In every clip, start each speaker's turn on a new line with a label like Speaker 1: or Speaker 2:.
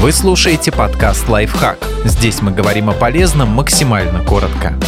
Speaker 1: Вы слушаете подкаст «Лайфхак». Здесь мы говорим о полезном максимально коротко.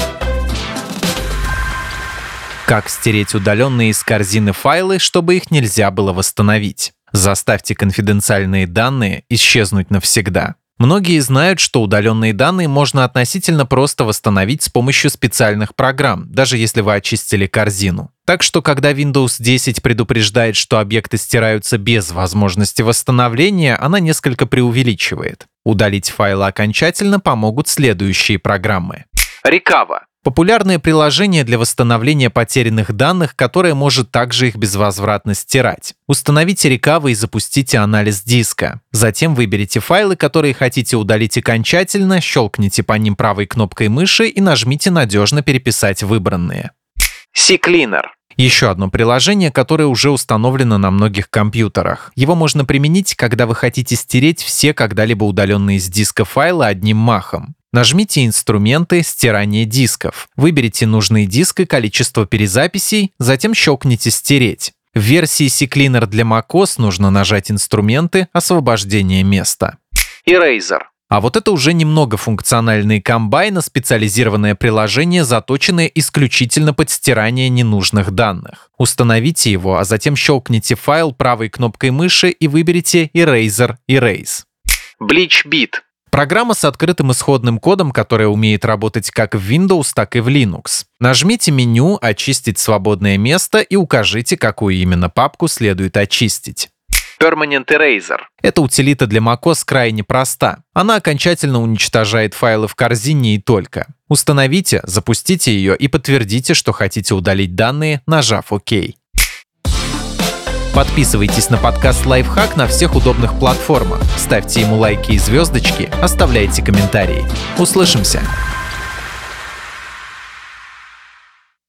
Speaker 1: Как стереть удаленные из корзины файлы, чтобы их нельзя было восстановить? Заставьте конфиденциальные данные исчезнуть навсегда. Многие знают, что удаленные данные можно относительно просто восстановить с помощью специальных программ, даже если вы очистили корзину. Так что, когда Windows 10 предупреждает, что объекты стираются без возможности восстановления, она несколько преувеличивает. Удалить файлы окончательно помогут следующие программы.
Speaker 2: Recover
Speaker 1: Популярное приложение для восстановления потерянных данных, которое может также их безвозвратно стирать. Установите рекавы и запустите анализ диска. Затем выберите файлы, которые хотите удалить окончательно, щелкните по ним правой кнопкой мыши и нажмите «Надежно переписать выбранные».
Speaker 2: CCleaner
Speaker 1: еще одно приложение, которое уже установлено на многих компьютерах. Его можно применить, когда вы хотите стереть все когда-либо удаленные с диска файлы одним махом. Нажмите «Инструменты. Стирание дисков». Выберите нужный диск и количество перезаписей, затем щелкните «Стереть». В версии CCleaner для macOS нужно нажать «Инструменты. Освобождение места».
Speaker 2: Eraser
Speaker 1: а вот это уже немного функциональные комбайна, специализированное приложение, заточенное исключительно под стирание ненужных данных. Установите его, а затем щелкните файл правой кнопкой мыши и выберите Eraser Erase.
Speaker 2: Bleach Beat
Speaker 1: Программа с открытым исходным кодом, которая умеет работать как в Windows, так и в Linux. Нажмите меню «Очистить свободное место» и укажите, какую именно папку следует очистить.
Speaker 2: Permanent Eraser.
Speaker 1: Эта утилита для macOS крайне проста. Она окончательно уничтожает файлы в корзине и только. Установите, запустите ее и подтвердите, что хотите удалить данные, нажав ОК. Подписывайтесь на подкаст «Лайфхак» на всех удобных платформах, ставьте ему лайки и звездочки, оставляйте комментарии. Услышимся!